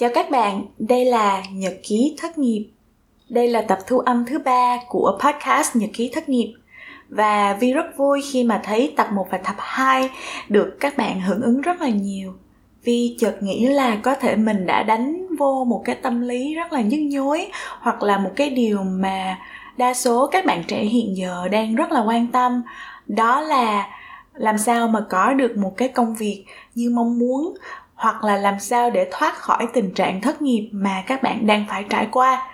Chào các bạn, đây là Nhật ký thất nghiệp. Đây là tập thu âm thứ ba của podcast Nhật ký thất nghiệp. Và Vi rất vui khi mà thấy tập 1 và tập 2 được các bạn hưởng ứng rất là nhiều. Vi chợt nghĩ là có thể mình đã đánh vô một cái tâm lý rất là nhức nhối hoặc là một cái điều mà đa số các bạn trẻ hiện giờ đang rất là quan tâm đó là làm sao mà có được một cái công việc như mong muốn hoặc là làm sao để thoát khỏi tình trạng thất nghiệp mà các bạn đang phải trải qua.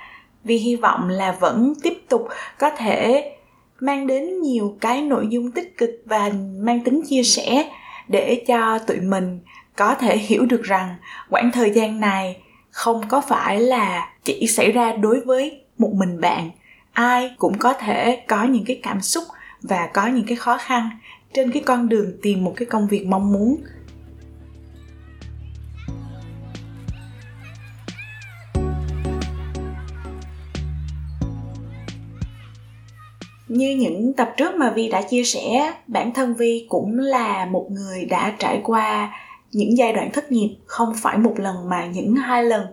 Vì hy vọng là vẫn tiếp tục có thể mang đến nhiều cái nội dung tích cực và mang tính chia sẻ để cho tụi mình có thể hiểu được rằng quãng thời gian này không có phải là chỉ xảy ra đối với một mình bạn. Ai cũng có thể có những cái cảm xúc và có những cái khó khăn trên cái con đường tìm một cái công việc mong muốn như những tập trước mà vi đã chia sẻ, bản thân vi cũng là một người đã trải qua những giai đoạn thất nghiệp, không phải một lần mà những hai lần.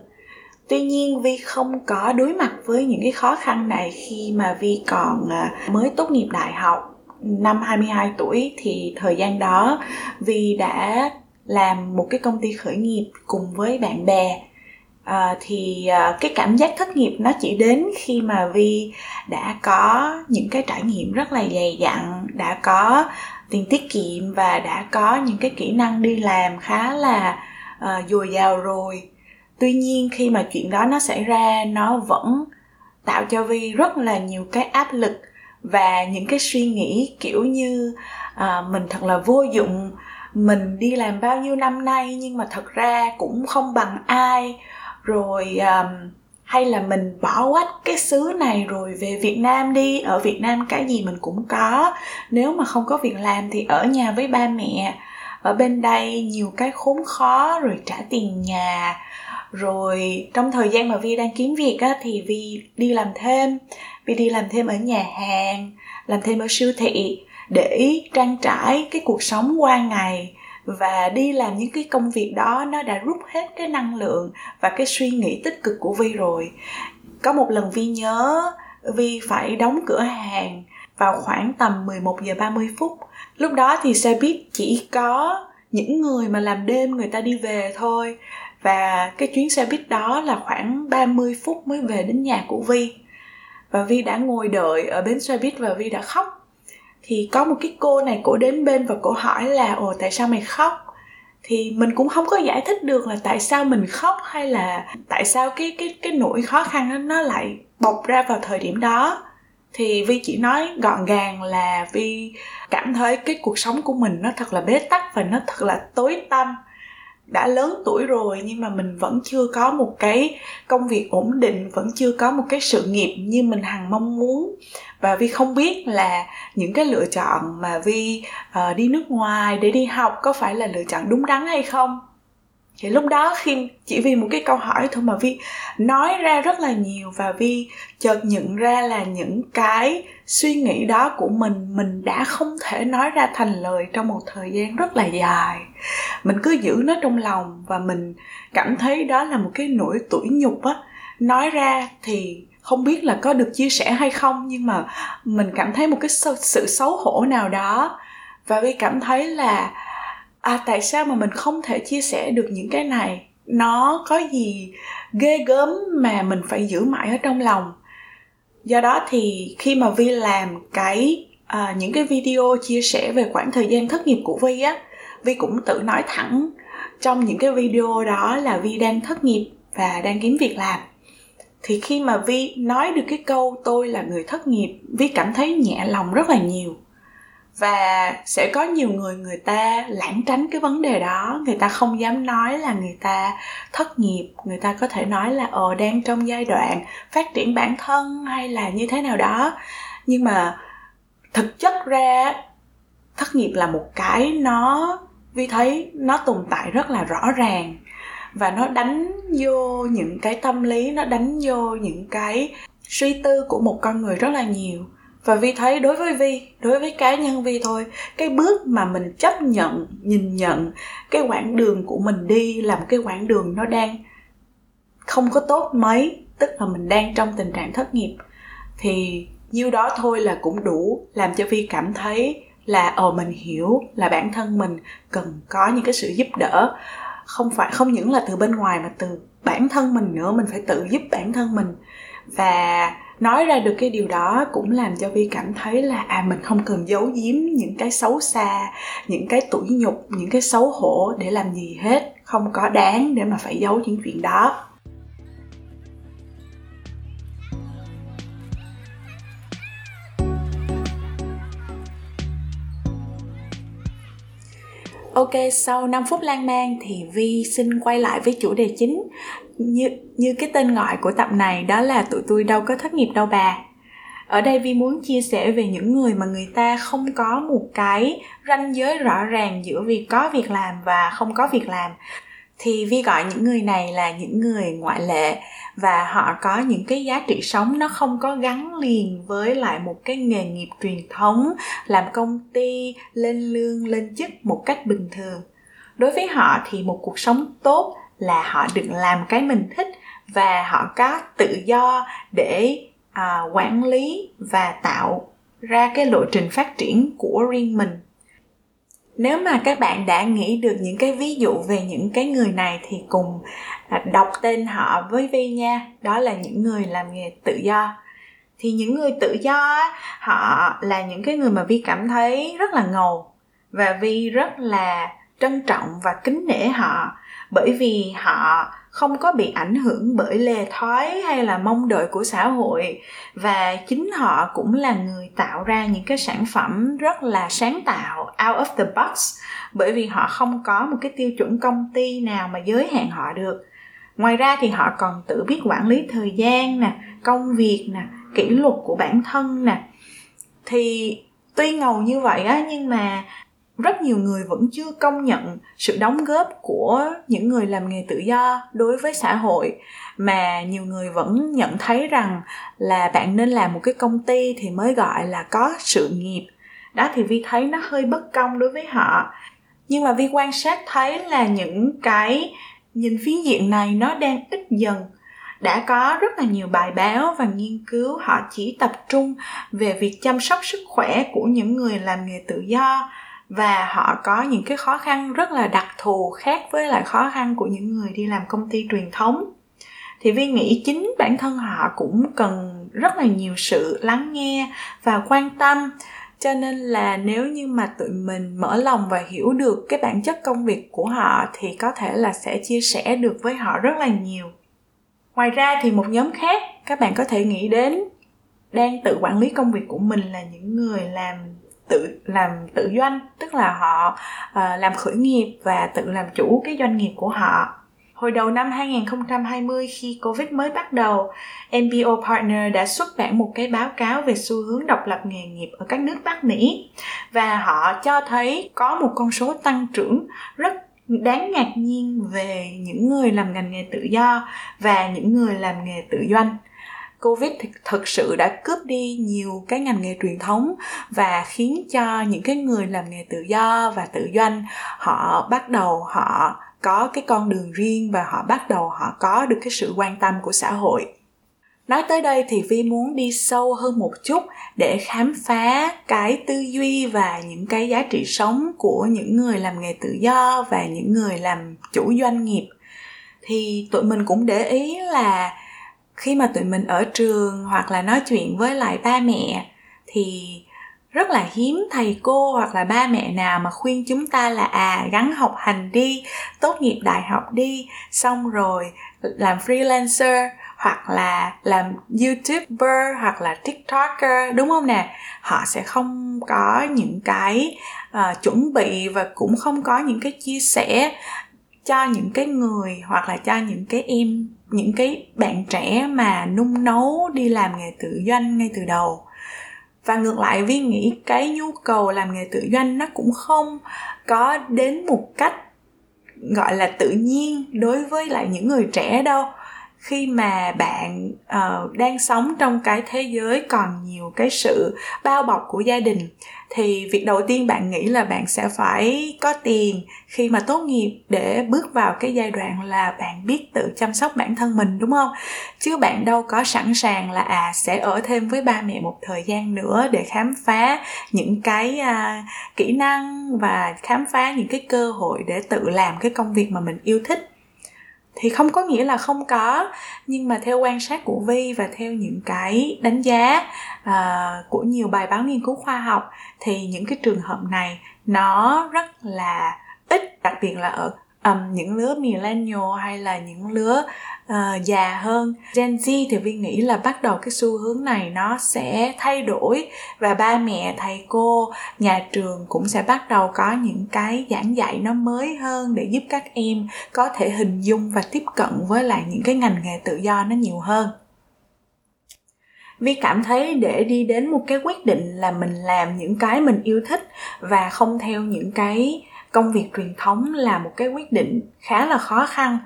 Tuy nhiên, vi không có đối mặt với những cái khó khăn này khi mà vi còn à, mới tốt nghiệp đại học. Năm 22 tuổi thì thời gian đó, vi đã làm một cái công ty khởi nghiệp cùng với bạn bè à, thì à, cái cảm giác thất nghiệp nó chỉ đến khi mà vi đã có những cái trải nghiệm rất là dày dặn đã có tiền tiết kiệm và đã có những cái kỹ năng đi làm khá là à, dồi dào rồi. Tuy nhiên khi mà chuyện đó nó xảy ra nó vẫn tạo cho vi rất là nhiều cái áp lực và những cái suy nghĩ kiểu như à, mình thật là vô dụng mình đi làm bao nhiêu năm nay nhưng mà thật ra cũng không bằng ai rồi um, hay là mình bỏ quách cái xứ này rồi về Việt Nam đi. Ở Việt Nam cái gì mình cũng có. Nếu mà không có việc làm thì ở nhà với ba mẹ. Ở bên đây nhiều cái khốn khó rồi trả tiền nhà. Rồi trong thời gian mà vi đang kiếm việc á thì vi đi làm thêm. Vi đi làm thêm ở nhà hàng làm thêm ở siêu thị để trang trải cái cuộc sống qua ngày và đi làm những cái công việc đó, nó đã rút hết cái năng lượng và cái suy nghĩ tích cực của vi rồi. Có một lần vi nhớ vi phải đóng cửa hàng vào khoảng tầm 11 giờ 30 phút. Lúc đó thì xe buýt chỉ có những người mà làm đêm người ta đi về thôi. Và cái chuyến xe buýt đó là khoảng 30 phút mới về đến nhà của Vi. Và Vi đã ngồi đợi ở bến xe buýt và Vi đã khóc thì có một cái cô này cổ đến bên và cổ hỏi là, ồ, tại sao mày khóc? Thì mình cũng không có giải thích được là tại sao mình khóc hay là tại sao cái cái cái nỗi khó khăn đó nó lại bộc ra vào thời điểm đó. Thì vi chỉ nói gọn gàng là vi cảm thấy cái cuộc sống của mình nó thật là bế tắc và nó thật là tối tăm. Đã lớn tuổi rồi nhưng mà mình vẫn chưa có một cái công việc ổn định, vẫn chưa có một cái sự nghiệp như mình hằng mong muốn và vi không biết là những cái lựa chọn mà vi uh, đi nước ngoài để đi học có phải là lựa chọn đúng đắn hay không? Thì lúc đó khi chỉ vì một cái câu hỏi thôi mà vi nói ra rất là nhiều và vi chợt nhận ra là những cái suy nghĩ đó của mình mình đã không thể nói ra thành lời trong một thời gian rất là dài. Mình cứ giữ nó trong lòng và mình cảm thấy đó là một cái nỗi tủi nhục á nói ra thì không biết là có được chia sẻ hay không nhưng mà mình cảm thấy một cái sự xấu hổ nào đó. Và vi cảm thấy là à tại sao mà mình không thể chia sẻ được những cái này? Nó có gì ghê gớm mà mình phải giữ mãi ở trong lòng? Do đó thì khi mà vi làm cái à, những cái video chia sẻ về khoảng thời gian thất nghiệp của vi á vi cũng tự nói thẳng trong những cái video đó là vi đang thất nghiệp và đang kiếm việc làm thì khi mà vi nói được cái câu tôi là người thất nghiệp vi cảm thấy nhẹ lòng rất là nhiều. Và sẽ có nhiều người người ta lãng tránh cái vấn đề đó. Người ta không dám nói là người ta thất nghiệp. Người ta có thể nói là ờ đang trong giai đoạn phát triển bản thân hay là như thế nào đó. Nhưng mà thực chất ra, thất nghiệp là một cái nó, vi thấy nó tồn tại rất là rõ ràng và nó đánh vô những cái tâm lý, nó đánh vô những cái suy tư của một con người rất là nhiều. Và vi thấy đối với vi, đối với cá nhân vi thôi, cái bước mà mình chấp nhận, nhìn nhận cái quãng đường của mình đi là một cái quãng đường nó đang không có tốt mấy, tức là mình đang trong tình trạng thất nghiệp. Thì nhiêu đó thôi là cũng đủ làm cho vi cảm thấy là ờ mình hiểu là bản thân mình cần có những cái sự giúp đỡ không phải, không những là từ bên ngoài mà từ bản thân mình nữa. Mình phải tự giúp bản thân mình. Và nói ra được cái điều đó cũng làm cho vi cảm thấy là à mình không cần giấu giếm những cái xấu xa, những cái tủi nhục, những cái xấu hổ để làm gì hết. Không có đáng để mà phải giấu những chuyện đó. Ok, sau 5 phút lan man thì Vi xin quay lại với chủ đề chính. Như như cái tên gọi của tập này đó là tụi tôi đâu có thất nghiệp đâu bà. Ở đây Vi muốn chia sẻ về những người mà người ta không có một cái ranh giới rõ ràng giữa việc có việc làm và không có việc làm thì vi gọi những người này là những người ngoại lệ và họ có những cái giá trị sống nó không có gắn liền với lại một cái nghề nghiệp truyền thống làm công ty lên lương lên chức một cách bình thường. Đối với họ thì một cuộc sống tốt là họ được làm cái mình thích và họ có tự do để à, quản lý và tạo ra cái lộ trình phát triển của riêng mình nếu mà các bạn đã nghĩ được những cái ví dụ về những cái người này thì cùng à, đọc tên họ với vi nha. Đó là những người làm nghề tự do. Thì những người tự do họ là những cái người mà vi cảm thấy rất là ngầu và vi rất là trân trọng và kính nể họ bởi vì họ không có bị ảnh hưởng bởi lề thói hay là mong đợi của xã hội. Và chính họ cũng là người tạo ra những cái sản phẩm rất là sáng tạo, out of the box, bởi vì họ không có một cái tiêu chuẩn công ty nào mà giới hạn họ được. Ngoài ra thì họ còn tự biết quản lý thời gian nè, công việc nè, kỷ luật của bản thân nè. Thì tuy ngầu như vậy á, nhưng mà rất nhiều người vẫn chưa công nhận sự đóng góp của những người làm nghề tự do đối với xã hội, mà nhiều người vẫn nhận thấy rằng là bạn nên làm một cái công ty thì mới gọi là có sự nghiệp. Đó thì vi thấy nó hơi bất công đối với họ. Nhưng mà vi quan sát thấy là những cái nhìn phiến diện này nó đang ít dần. Đã có rất là nhiều bài báo và nghiên cứu họ chỉ tập trung về việc chăm sóc sức khỏe của những người làm nghề tự do và họ có những cái khó khăn rất là đặc thù khác với lại khó khăn của những người đi làm công ty truyền thống. Thì vi nghĩ chính bản thân họ cũng cần rất là nhiều sự lắng nghe và quan tâm. Cho nên là nếu như mà tụi mình mở lòng và hiểu được cái bản chất công việc của họ thì có thể là sẽ chia sẻ được với họ rất là nhiều. Ngoài ra thì một nhóm khác, các bạn có thể nghĩ đến đang tự quản lý công việc của mình là những người làm tự làm tự doanh tức là họ uh, làm khởi nghiệp và tự làm chủ cái doanh nghiệp của họ. Hồi đầu năm 2020 khi Covid mới bắt đầu, MBO Partner đã xuất bản một cái báo cáo về xu hướng độc lập nghề nghiệp ở các nước Bắc Mỹ. Và họ cho thấy có một con số tăng trưởng rất đáng ngạc nhiên về những người làm ngành nghề tự do và những người làm nghề tự doanh covid thực sự đã cướp đi nhiều cái ngành nghề truyền thống và khiến cho những cái người làm nghề tự do và tự doanh, họ bắt đầu họ có cái con đường riêng và họ bắt đầu họ có được cái sự quan tâm của xã hội. Nói tới đây thì vi muốn đi sâu hơn một chút để khám phá cái tư duy và những cái giá trị sống của những người làm nghề tự do và những người làm chủ doanh nghiệp. Thì tụi mình cũng để ý là khi mà tụi mình ở trường hoặc là nói chuyện với lại ba mẹ thì rất là hiếm thầy cô hoặc là ba mẹ nào mà khuyên chúng ta là à gắn học hành đi tốt nghiệp đại học đi xong rồi làm freelancer hoặc là làm youtuber hoặc là tiktoker đúng không nè? Họ sẽ không có những cái uh, chuẩn bị và cũng không có những cái chia sẻ cho những cái người hoặc là cho những cái em những cái bạn trẻ mà nung nấu đi làm nghề tự doanh ngay từ đầu. Và ngược lại vi nghĩ cái nhu cầu làm nghề tự doanh nó cũng không có đến một cách, gọi là, tự nhiên đối với lại những người trẻ đâu khi mà bạn uh, đang sống trong cái thế giới còn nhiều cái sự bao bọc của gia đình thì việc đầu tiên bạn nghĩ là bạn sẽ phải có tiền khi mà tốt nghiệp để bước vào cái giai đoạn là bạn biết tự chăm sóc bản thân mình đúng không? Chứ bạn đâu có sẵn sàng là à sẽ ở thêm với ba mẹ một thời gian nữa để khám phá những cái uh, kỹ năng và khám phá những cái cơ hội để tự làm cái công việc mà mình yêu thích thì không có nghĩa là không có nhưng mà theo quan sát của vi và theo những cái đánh giá uh, của nhiều bài báo nghiên cứu khoa học thì những cái trường hợp này nó rất là ít đặc biệt là ở um, những lứa millennial hay là những lứa uh, già hơn. Gen Z thì Vi nghĩ là bắt đầu cái xu hướng này nó sẽ thay đổi và ba mẹ thầy cô nhà trường cũng sẽ bắt đầu có những cái giảng dạy nó mới hơn để giúp các em có thể hình dung và tiếp cận với lại những cái ngành nghề tự do nó nhiều hơn. Vi cảm thấy để đi đến một cái quyết định là mình làm những cái mình yêu thích và không theo những cái công việc truyền thống là một cái quyết định khá là khó khăn.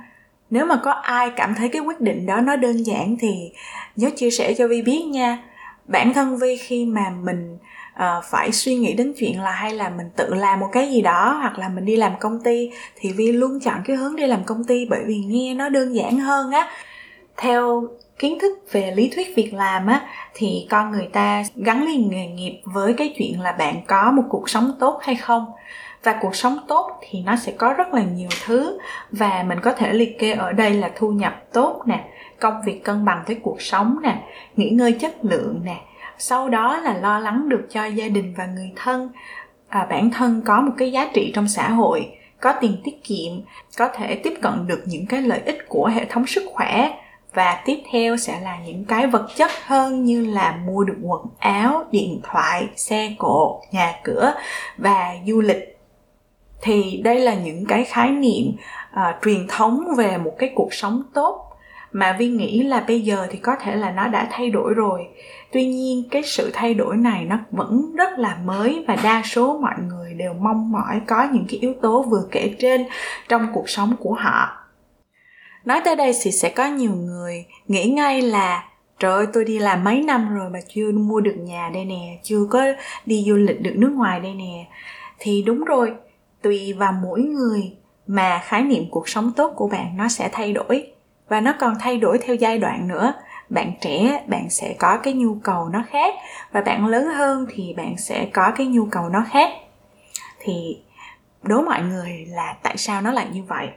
Nếu mà có ai cảm thấy cái quyết định đó nó đơn giản thì nhớ chia sẻ cho vi biết nha. Bản thân vi khi mà mình uh, phải suy nghĩ đến chuyện là hay là mình tự làm một cái gì đó hoặc là mình đi làm công ty thì vi luôn chọn cái hướng đi làm công ty bởi vì nghe nó đơn giản hơn á. Theo kiến thức về lý thuyết việc làm á thì con người ta gắn liền nghề nghiệp với cái chuyện là bạn có một cuộc sống tốt hay không và cuộc sống tốt thì nó sẽ có rất là nhiều thứ. Và mình có thể liệt kê ở đây là thu nhập tốt nè công việc cân bằng với cuộc sống nè nghỉ ngơi chất lượng nè. Sau đó là lo lắng được cho gia đình và người thân. À, bản thân có một cái giá trị trong xã hội có tiền tiết kiệm có thể tiếp cận được những cái lợi ích của hệ thống sức khỏe. Và tiếp theo sẽ là những cái vật chất hơn như là mua được quần áo điện thoại xe cộ nhà cửa và du lịch thì đây là những cái khái niệm à, truyền thống về một cái cuộc sống tốt mà vi nghĩ là bây giờ thì có thể là nó đã thay đổi rồi. Tuy nhiên cái sự thay đổi này nó vẫn rất là mới và đa số mọi người đều mong mỏi có những cái yếu tố vừa kể trên trong cuộc sống của họ. Nói tới đây thì sẽ có nhiều người nghĩ ngay là trời ơi tôi đi làm mấy năm rồi mà chưa mua được nhà đây nè chưa có đi du lịch được nước ngoài đây nè. Thì đúng rồi tùy vào mỗi người mà khái niệm cuộc sống tốt của bạn nó sẽ thay đổi và nó còn thay đổi theo giai đoạn nữa. Bạn trẻ, bạn sẽ có cái nhu cầu nó khác và bạn lớn hơn thì bạn sẽ có cái nhu cầu nó khác. Thì đố mọi người là tại sao nó lại như vậy?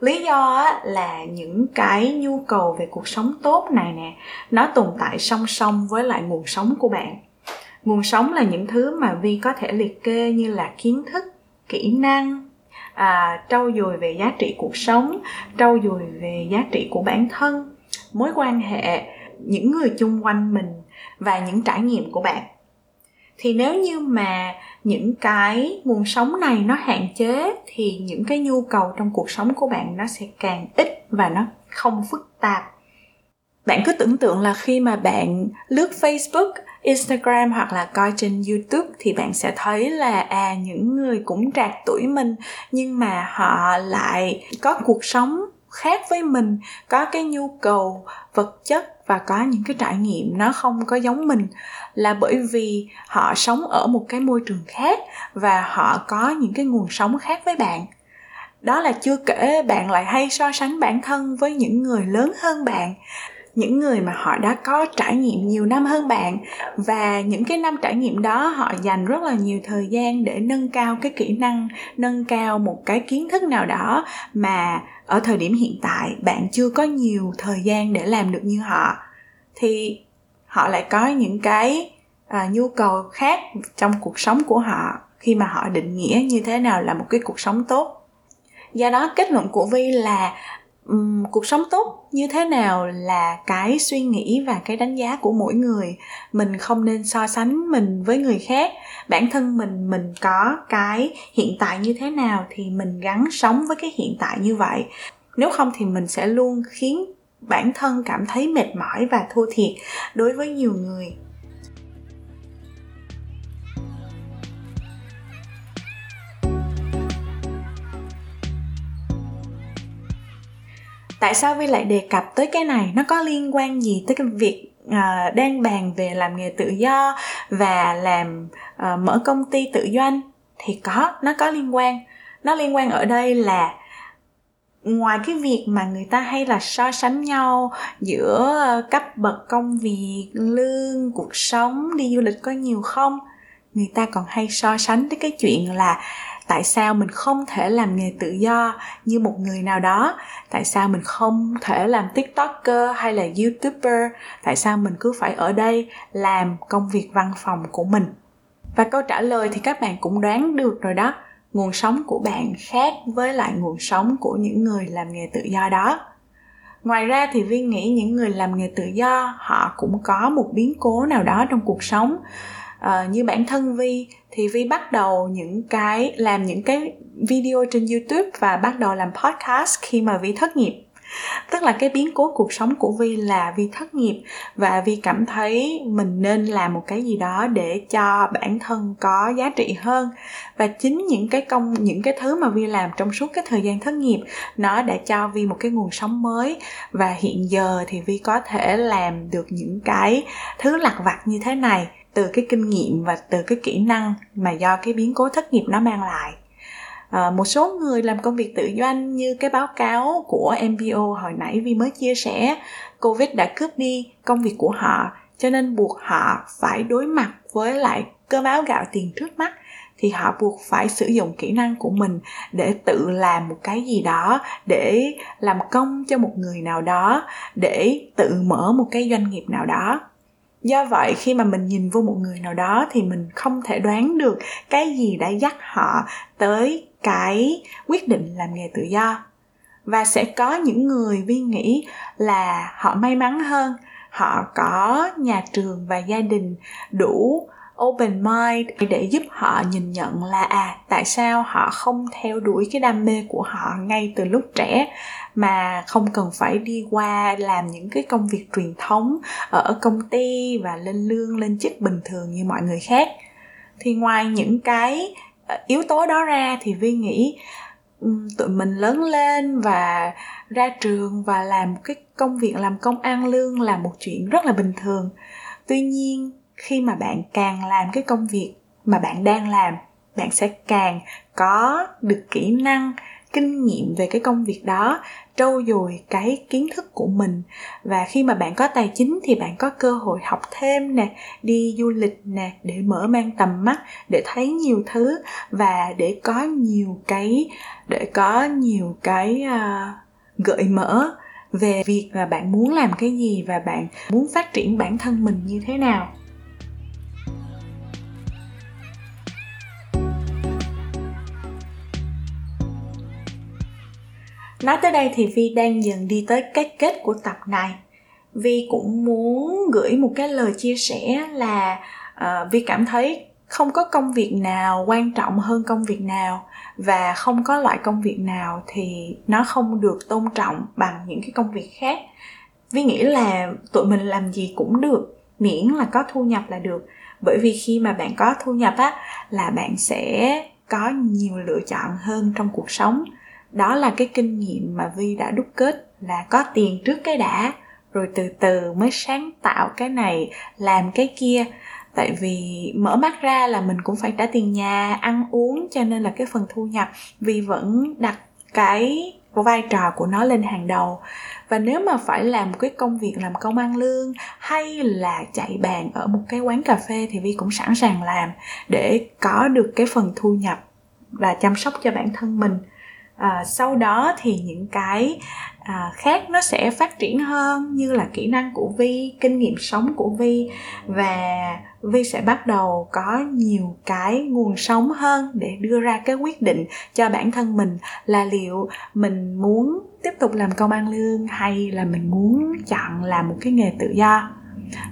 Lý do là những cái nhu cầu về cuộc sống tốt này nè, nó tồn tại song song với lại nguồn sống của bạn. Nguồn sống là những thứ mà vi có thể liệt kê như là kiến thức kỹ năng à, trau dồi về giá trị cuộc sống trau dồi về giá trị của bản thân mối quan hệ những người chung quanh mình và những trải nghiệm của bạn. Thì nếu như mà những cái nguồn sống này nó hạn chế thì những cái nhu cầu trong cuộc sống của bạn nó sẽ càng ít và nó không phức tạp. Bạn cứ tưởng tượng là khi mà bạn lướt facebook Instagram hoặc là coi trên YouTube thì bạn sẽ thấy là à những người cũng trạc tuổi mình, nhưng mà họ lại có cuộc sống khác với mình, có cái nhu cầu vật chất và có những cái trải nghiệm nó không có giống mình. Là bởi vì họ sống ở một cái môi trường khác và họ có những cái nguồn sống khác với bạn. Đó là chưa kể bạn lại hay so sánh bản thân với những người lớn hơn bạn những người mà họ đã có trải nghiệm nhiều năm hơn bạn. Và những cái năm trải nghiệm đó họ dành rất là nhiều thời gian để nâng cao cái kỹ năng nâng cao một cái kiến thức nào đó mà ở thời điểm hiện tại bạn chưa có nhiều thời gian để làm được như họ. Thì họ lại có những cái à, nhu cầu khác trong cuộc sống của họ khi mà họ định nghĩa như thế nào là một cái cuộc sống tốt. Do đó kết luận của vi là um, cuộc sống tốt như thế nào là cái suy nghĩ và cái đánh giá của mỗi người. Mình không nên so sánh mình với người khác. Bản thân mình mình có cái hiện tại như thế nào thì mình gắn sống với cái hiện tại như vậy. Nếu không thì mình sẽ luôn khiến bản thân cảm thấy mệt mỏi và thua thiệt đối với nhiều người. Tại sao vi lại đề cập tới cái này? Nó có liên quan gì tới cái việc uh, đang bàn về làm nghề tự do và làm uh, mở công ty tự doanh? Thì có nó có liên quan. Nó liên quan ở đây là ngoài cái việc mà người ta hay là so sánh nhau giữa cấp bậc công việc lương cuộc sống đi du lịch có nhiều không người ta còn hay so sánh tới cái chuyện là tại sao mình không thể làm nghề tự do như một người nào đó? Tại sao mình không thể làm tiktoker hay là youtuber? Tại sao mình cứ phải ở đây làm công việc văn phòng của mình? Và câu trả lời thì các bạn cũng đoán được rồi đó. Nguồn sống của bạn khác với lại nguồn sống của những người làm nghề tự do đó. Ngoài ra thì viên nghĩ những người làm nghề tự do, họ cũng có một biến cố nào đó trong cuộc sống uh, như bản thân vi thì vi bắt đầu những cái làm những cái video trên youtube và bắt đầu làm podcast khi mà vi thất nghiệp. Tức là cái biến cố cuộc sống của vi là vi thất nghiệp và vi cảm thấy mình nên làm một cái gì đó để cho bản thân có giá trị hơn. Và chính những cái công những cái thứ mà vi làm trong suốt cái thời gian thất nghiệp nó đã cho vi một cái nguồn sống mới. Và hiện giờ thì vi có thể làm được những cái thứ lặt vặt như thế này từ cái kinh nghiệm và từ cái kỹ năng mà do cái biến cố thất nghiệp nó mang lại. À, một số người làm công việc tự doanh như cái báo cáo của MBO hồi nãy Vi mới chia sẻ Covid đã cướp đi công việc của họ cho nên buộc họ phải đối mặt với lại cơm áo gạo tiền trước mắt thì họ buộc phải sử dụng kỹ năng của mình để tự làm một cái gì đó để làm công cho một người nào đó để tự mở một cái doanh nghiệp nào đó do vậy, khi mà mình nhìn vô một người nào đó thì mình không thể đoán được cái gì đã dắt họ tới cái quyết định làm nghề tự do. Và sẽ có những người vi nghĩ là họ may mắn hơn, họ có nhà trường và gia đình đủ open mind để giúp họ nhìn nhận là à tại sao họ không theo đuổi cái đam mê của họ ngay từ lúc trẻ mà không cần phải đi qua làm những cái công việc truyền thống ở công ty và lên lương, lên chức bình thường như mọi người khác. Thì ngoài những cái ờ, yếu tố đó ra thì vi nghĩ tụi mình lớn lên và ra trường và làm cái công việc, làm công ăn lương là một chuyện rất là bình thường. Tuy nhiên, khi mà bạn càng làm cái công việc mà bạn đang làm, bạn sẽ càng có được kỹ năng kinh nghiệm về cái công việc đó trau dồi cái kiến thức của mình. Và khi mà bạn có tài chính thì bạn có cơ hội học thêm nè đi du lịch nè để mở mang tầm mắt để thấy nhiều thứ và để có nhiều cái để có nhiều cái uh, gợi mở về việc là bạn muốn làm cái gì và bạn muốn phát triển bản thân mình như thế nào. Nói tới đây thì Vi đang dần đi tới cái kết của tập này. Vi cũng muốn gửi một cái lời chia sẻ là ờ, uh, Vi cảm thấy không có công việc nào quan trọng hơn công việc nào và không có loại công việc nào thì nó không được tôn trọng bằng những cái công việc khác. Vi nghĩ là tụi mình làm gì cũng được miễn là có thu nhập là được. Bởi vì khi mà bạn có thu nhập á là bạn sẽ có nhiều lựa chọn hơn trong cuộc sống đó là cái kinh nghiệm mà vi đã đúc kết là có tiền trước cái đã, rồi từ từ mới sáng tạo cái này, làm cái kia. Tại vì mở mắt ra là mình cũng phải trả tiền nhà, ăn uống, cho nên là cái phần thu nhập vi vẫn đặt cái vai trò của nó lên hàng đầu. Và nếu mà phải làm một cái công việc làm công ăn lương hay là chạy bàn ở một cái quán cà phê thì vi cũng sẵn sàng làm để có được cái phần thu nhập và chăm sóc cho bản thân mình à, sau đó thì những cái à, khác nó sẽ phát triển hơn như là kỹ năng của vi kinh nghiệm sống của vi. Và vi sẽ bắt đầu có nhiều cái nguồn sống hơn để đưa ra cái quyết định cho bản thân mình là liệu mình muốn tiếp tục làm công ăn lương hay là mình muốn chọn làm một cái nghề tự do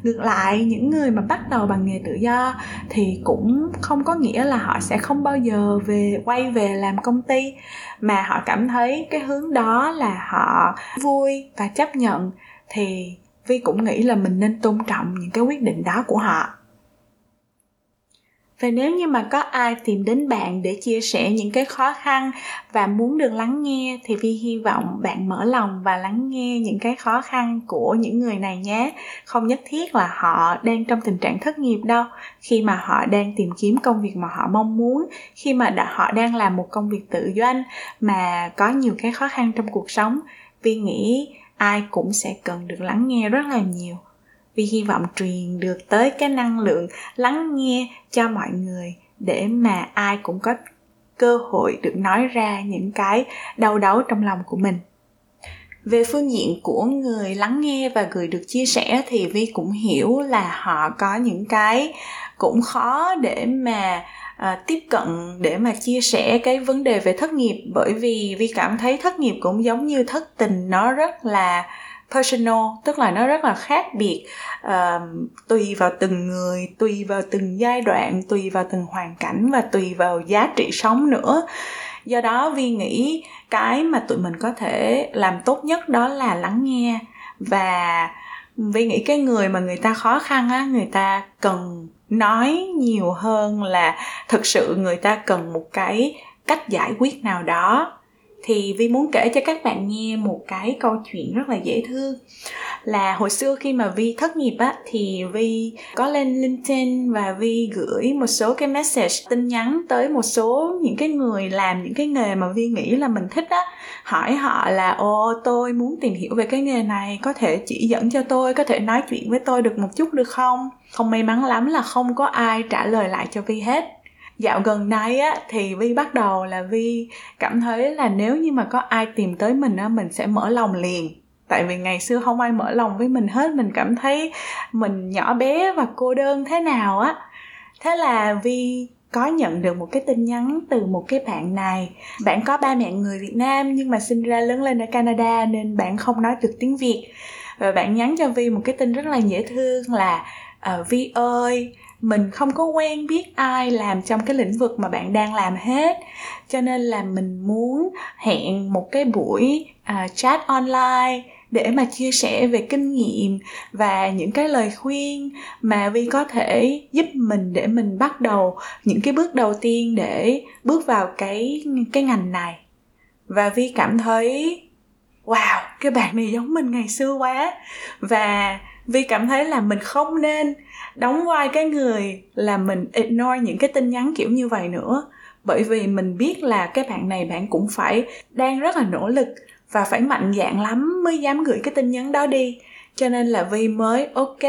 ngược lại, những người mà bắt đầu bằng nghề tự do thì cũng không có nghĩa là họ sẽ không bao giờ về, quay về làm công ty, mà họ cảm thấy cái hướng đó là họ vui và chấp nhận. Thì vi cũng nghĩ là mình nên tôn trọng những cái quyết định đó của họ và nếu như mà có ai tìm đến bạn để chia sẻ những cái khó khăn và muốn được lắng nghe thì vi hy vọng bạn mở lòng và lắng nghe những cái khó khăn của những người này nhé. Không nhất thiết là họ đang trong tình trạng thất nghiệp đâu. Khi mà họ đang tìm kiếm công việc mà họ mong muốn khi mà đã, họ đang làm một công việc tự doanh mà có nhiều cái khó khăn trong cuộc sống vi nghĩ ai cũng sẽ cần được lắng nghe rất là nhiều vì hy vọng truyền được tới cái năng lượng lắng nghe cho mọi người để mà ai cũng có cơ hội được nói ra những cái đau đớn trong lòng của mình. Về phương diện của người lắng nghe và người được chia sẻ thì vi cũng hiểu là họ có những cái cũng khó để mà à, tiếp cận để mà chia sẻ cái vấn đề về thất nghiệp. Bởi vì vi cảm thấy thất nghiệp cũng giống như thất tình nó rất là personal tức là nó rất là khác biệt. Uh, tùy vào từng người tùy vào từng giai đoạn tùy vào từng hoàn cảnh và tùy vào giá trị sống nữa. Do đó vi nghĩ cái mà tụi mình có thể làm tốt nhất đó là lắng nghe. Và vi nghĩ cái người mà người ta khó khăn á người ta cần nói nhiều hơn là thực sự người ta cần một cái cách giải quyết nào đó thì vi muốn kể cho các bạn nghe một cái câu chuyện rất là dễ thương. Là hồi xưa khi mà vi thất nghiệp á, thì vi có lên linkedin và vi gửi một số cái message tin nhắn tới một số những cái người làm những cái nghề mà vi nghĩ là mình thích á. Hỏi họ là ô tôi muốn tìm hiểu về cái nghề này, có thể chỉ dẫn cho tôi, có thể nói chuyện với tôi được một chút được không? Không may mắn lắm là không có ai trả lời lại cho vi hết dạo gần đây á thì vi bắt đầu là vi cảm thấy là nếu như mà có ai tìm tới mình á mình sẽ mở lòng liền. Tại vì ngày xưa không ai mở lòng với mình hết mình cảm thấy mình nhỏ bé và cô đơn thế nào á. Thế là vi có nhận được một cái tin nhắn từ một cái bạn này. Bạn có ba mẹ người việt nam nhưng mà sinh ra lớn lên ở canada nên bạn không nói được tiếng việt. Và bạn nhắn cho vi một cái tin rất là dễ thương là uh, vi ơi mình không có quen biết ai làm trong cái lĩnh vực mà bạn đang làm hết. Cho nên là mình muốn hẹn một cái buổi uh, chat online để mà chia sẻ về kinh nghiệm và những cái lời khuyên mà vi có thể giúp mình để mình bắt đầu những cái bước đầu tiên để bước vào cái cái ngành này. Và vi cảm thấy wow cái bạn này giống mình ngày xưa quá. Và vi cảm thấy là mình không nên đóng vai cái người là mình ignore những cái tin nhắn kiểu như vậy nữa. Bởi vì mình biết là cái bạn này bạn cũng phải đang rất là nỗ lực và phải mạnh dạn lắm mới dám gửi cái tin nhắn đó đi. Cho nên là vi mới, ok,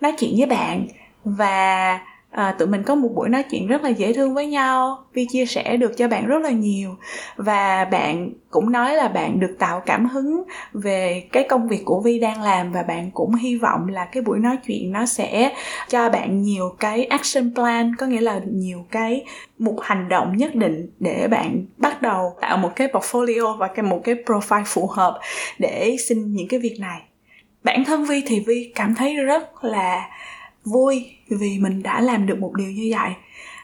nói chuyện với bạn và à, tụi mình có một buổi nói chuyện rất là dễ thương với nhau vi chia sẻ được cho bạn rất là nhiều. Và bạn cũng nói là bạn được tạo cảm hứng về cái công việc của vi đang làm và bạn cũng hy vọng là cái buổi nói chuyện nó sẽ cho bạn nhiều cái action plan có nghĩa là nhiều cái một hành động nhất định để bạn bắt đầu tạo một cái portfolio và cái một cái profile phù hợp để xin những cái việc này. Bản thân vi thì vi cảm thấy rất là vui vì mình đã làm được một điều như vậy.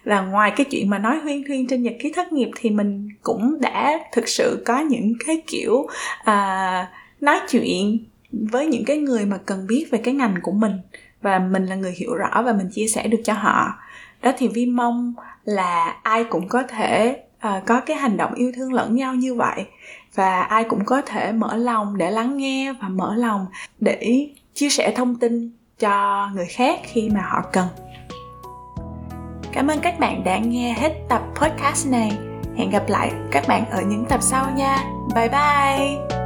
Là ngoài cái chuyện mà nói huyên thuyên trên nhật ký thất nghiệp thì mình cũng đã thực sự có những cái kiểu à, nói chuyện với những cái người mà cần biết về cái ngành của mình. Và mình là người hiểu rõ và mình chia sẻ được cho họ. Đó thì vi mong là ai cũng có thể à, có cái hành động yêu thương lẫn nhau như vậy. Và ai cũng có thể mở lòng để lắng nghe và mở lòng để chia sẻ thông tin cho người khác khi mà họ cần. Cảm ơn các bạn đã nghe hết tập podcast này. Hẹn gặp lại các bạn ở những tập sau nha. Bye bye!